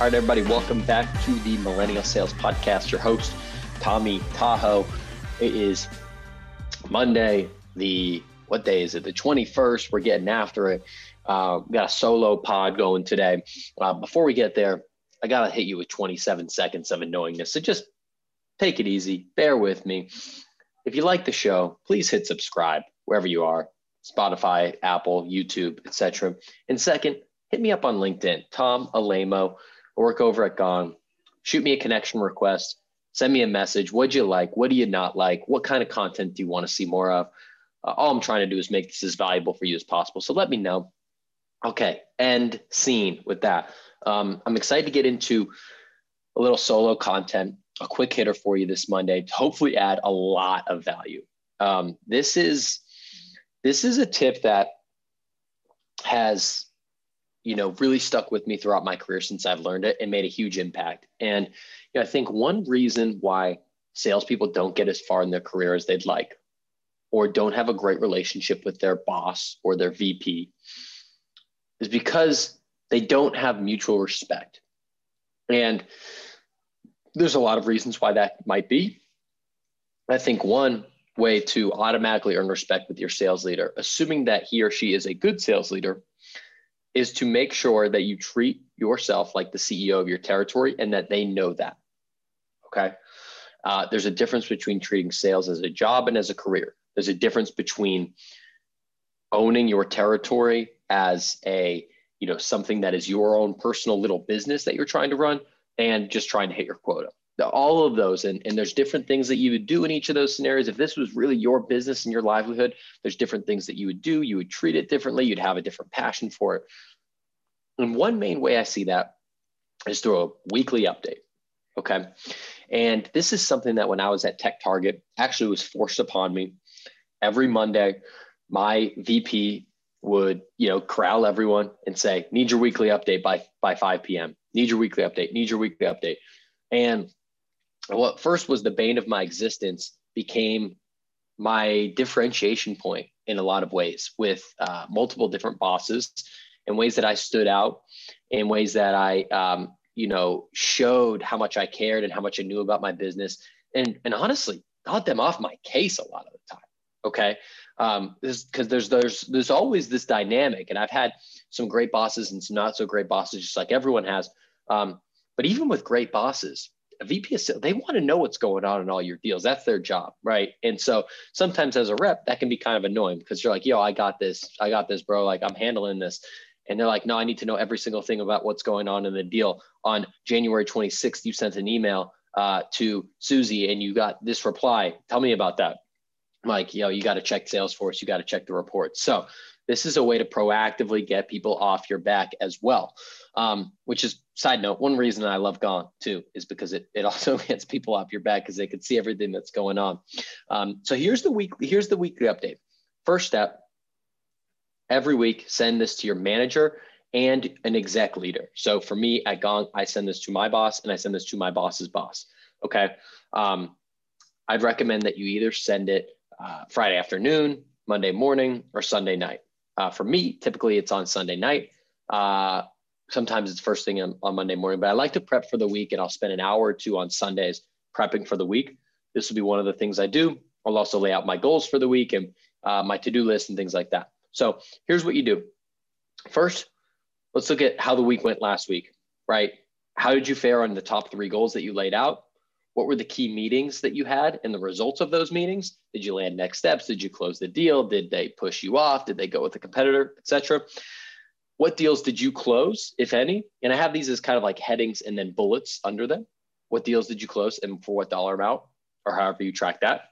All right, everybody, welcome back to the Millennial Sales Podcast. Your host, Tommy Tahoe. It is Monday, the what day is it? The 21st. We're getting after it. Uh, got a solo pod going today. Uh, before we get there, I got to hit you with 27 seconds of annoyingness. So just take it easy. Bear with me. If you like the show, please hit subscribe wherever you are Spotify, Apple, YouTube, etc. And second, hit me up on LinkedIn, Tom Alaimo work over at Gong. Shoot me a connection request. Send me a message. What'd you like? What do you not like? What kind of content do you want to see more of? Uh, all I'm trying to do is make this as valuable for you as possible. So let me know. Okay, end scene with that. Um, I'm excited to get into a little solo content, a quick hitter for you this Monday to hopefully add a lot of value. Um, this is this is a tip that has you know, really stuck with me throughout my career since I've learned it and made a huge impact. And you know, I think one reason why salespeople don't get as far in their career as they'd like, or don't have a great relationship with their boss or their VP, is because they don't have mutual respect. And there's a lot of reasons why that might be. I think one way to automatically earn respect with your sales leader, assuming that he or she is a good sales leader, is to make sure that you treat yourself like the CEO of your territory and that they know that. Okay. Uh, there's a difference between treating sales as a job and as a career. There's a difference between owning your territory as a you know something that is your own personal little business that you're trying to run and just trying to hit your quota all of those and, and there's different things that you would do in each of those scenarios. If this was really your business and your livelihood there's different things that you would do. You would treat it differently. You'd have a different passion for it. And one main way i see that is through a weekly update okay? And this is something that when i was at TechTarget actually was forced upon me. Every monday my vp would you know corral everyone and say need your weekly update by by 5 p.m need your weekly update. Need your weekly update. And what first was the bane of my existence became my differentiation point in a lot of ways with uh, multiple different bosses in ways that I stood out in ways that I, um, you know, showed how much I cared and how much I knew about my business and, and honestly got them off my case a lot of the time. Okay. Um, because there's, there's, there's always this dynamic and I've had some great bosses and some not so great bosses, just like everyone has. Um, but even with great bosses, a VP of sales, they want to know what's going on in all your deals. That's their job, right? And so sometimes as a rep, that can be kind of annoying because you're like, yo, I got this, I got this, bro. Like I'm handling this. And they're like, no, I need to know every single thing about what's going on in the deal. On January 26th, you sent an email uh, to Susie and you got this reply. Tell me about that. I'm like, yo, you got to check Salesforce, you got to check the reports. So this is a way to proactively get people off your back as well. Um, which is side note, one reason I love Gong too is because it, it also gets people off your back because they can see everything that's going on. Um, so here's the weekly, here's the weekly update. First step, every week, send this to your manager and an exec leader. So for me at Gong, I send this to my boss and I send this to my boss's boss. Okay. Um, I'd recommend that you either send it uh, Friday afternoon, Monday morning, or Sunday night. Uh, for me, typically it's on Sunday night. Uh, sometimes it's first thing on, on, Monday morning, but I like to prep for the week and I'll spend an hour or two on Sundays prepping for the week. This will be one of the things I do. I'll also lay out my goals for the week and uh, my to do list and things like that. So here's what you do. First, let's look at how the week went last week, right? How did you fare on the top three goals that you laid out? What were the key meetings that you had and the results of those meetings? Did you land next steps? Did you close the deal? Did they push you off? Did they go with a competitor, etc.? What deals did you close, if any? And I have these as kind of like headings and then bullets under them. What deals did you close and for what dollar amount, or however you track that?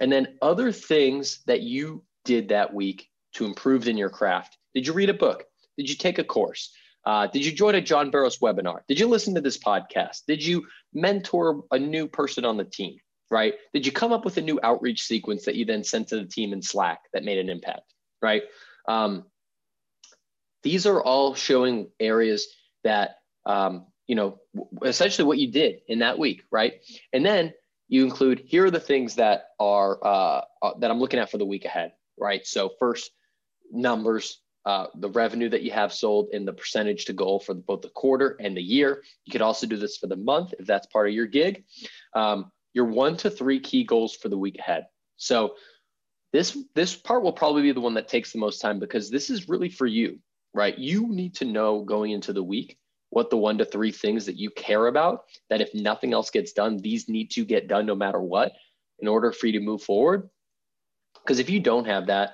And then other things that you did that week to improve in your craft. Did you read a book? Did you take a course? Uh, did you join a John Barrows webinar? Did you listen to this podcast? Did you mentor a new person on the team? Right? Did you come up with a new outreach sequence that you then sent to the team in Slack that made an impact? Right? Um, these are all showing areas that um, you know essentially what you did in that week, right? And then you include here are the things that are uh, uh that I'm looking at for the week ahead, right? So first, numbers uh, the revenue that you have sold and the percentage to goal for both the quarter and the year. You could also do this for the month if that's part of your gig. Um, your one to three key goals for the week ahead. So this this part will probably be the one that takes the most time because this is really for you, right? You need to know going into the week what the one to three things that you care about that if nothing else gets done, these need to get done no matter what in order for you to move forward. Because if you don't have that,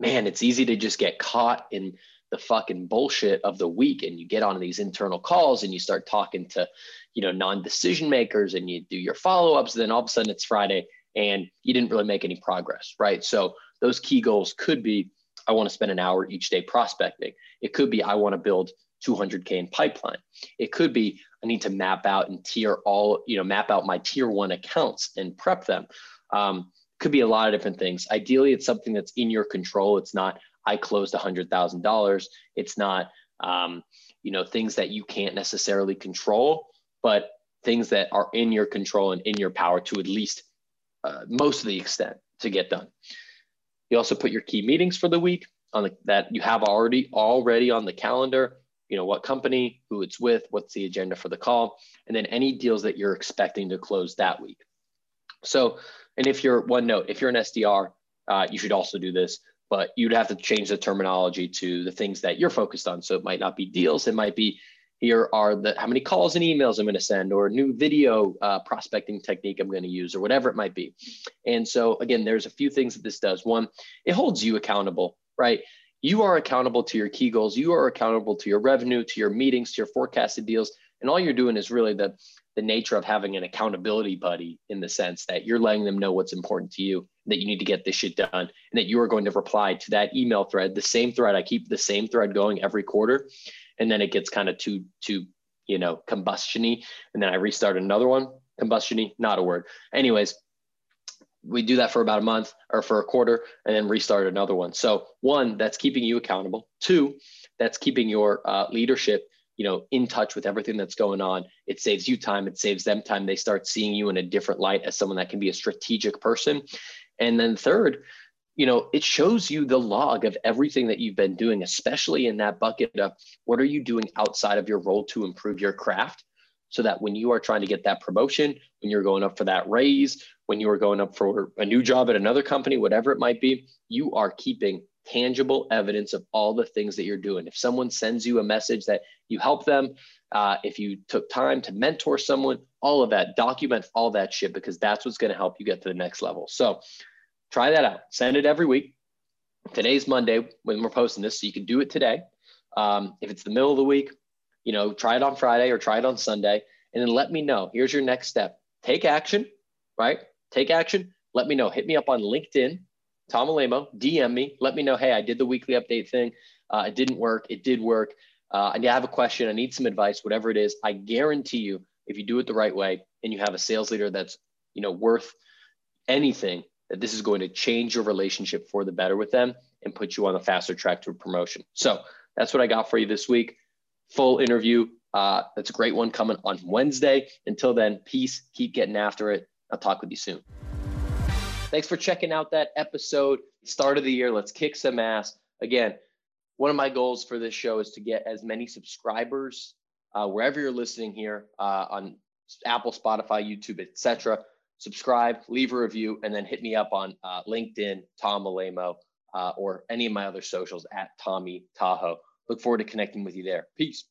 man, it's easy to just get caught in the fucking bullshit of the week and you get on these internal calls and you start talking to, you know, non-decision makers and you do your follow-ups, then all of a sudden it's Friday and you didn't really make any progress, right? So those key goals could be I want to spend an hour each day prospecting. It could be I want to build 200k in pipeline. It could be I need to map out and tier all, you know, map out my tier one accounts and prep them. Um, could be a lot of different things. Ideally, it's something that's in your control. It's not I closed $100,000. It's not, um, you know, things that you can't necessarily control, but things that are in your control and in your power to at least uh, most of the extent to get done. You also put your key meetings for the week on the, that you have already already on the calendar. You know what company, who it's with, what's the agenda for the call, and then any deals that you're expecting to close that week. So, and if you're one note, if you're an SDR, uh, you should also do this, but you'd have to change the terminology to the things that you're focused on. So it might not be deals, it might be here are the how many calls and emails I'm going to send, or a new video uh, prospecting technique I'm going to use, or whatever it might be. And so again, there's a few things that this does. One, it holds you accountable, right? You are accountable to your key goals. You are accountable to your revenue, to your meetings, to your forecasted deals, and all you're doing is really the the nature of having an accountability buddy in the sense that you're letting them know what's important to you, that you need to get this shit done, and that you are going to reply to that email thread, the same thread. I keep the same thread going every quarter, and then it gets kind of too too you know combustiony, and then I restart another one. Combustiony, not a word. Anyways, we do that for about a month or for a quarter, and then restart another one. So one, that's keeping you accountable. Two, that's keeping your uh, leadership you know in touch with everything that's going on it saves you time it saves them time they start seeing you in a different light as someone that can be a strategic person and then third you know it shows you the log of everything that you've been doing especially in that bucket of what are you doing outside of your role to improve your craft so that when you are trying to get that promotion when you're going up for that raise when you are going up for a new job at another company whatever it might be you are keeping tangible evidence of all the things that you're doing. If someone sends you a message that you help them, uh, if you took time to mentor someone, all of that, document all that shit because that's what's going to help you get to the next level. So try that out. Send it every week. Today's Monday when we're posting this, so you can do it today. Um, if it's the middle of the week, you know, try it on Friday or try it on Sunday, and then let me know. Here's your next step. Take action, right? Take action. Let me know. Hit me up on LinkedIn Tom Alaimo, DM me, let me know, hey, I did the weekly update thing. Uh, it didn't work. It did work. Uh, I have a question. I need some advice, whatever it is. I guarantee you, if you do it the right way and you have a sales leader that's, you know, worth anything, that this is going to change your relationship for the better with them and put you on the faster track to a promotion. So that's what I got for you this week. Full interview. Uh, that's a great one coming on Wednesday. Until then, peace. Keep getting after it. I'll talk with you soon. Thanks for checking out that episode. Start of the year. Let's kick some ass. Again, one of my goals for this show is to get as many subscribers uh, wherever you're listening here uh, on Apple, Spotify, YouTube, etc. Subscribe, leave a review, and then hit me up on uh, LinkedIn, Tom Alaimo, uh, or any of my other socials at Tommy Tahoe. Look forward to connecting with you there. Peace.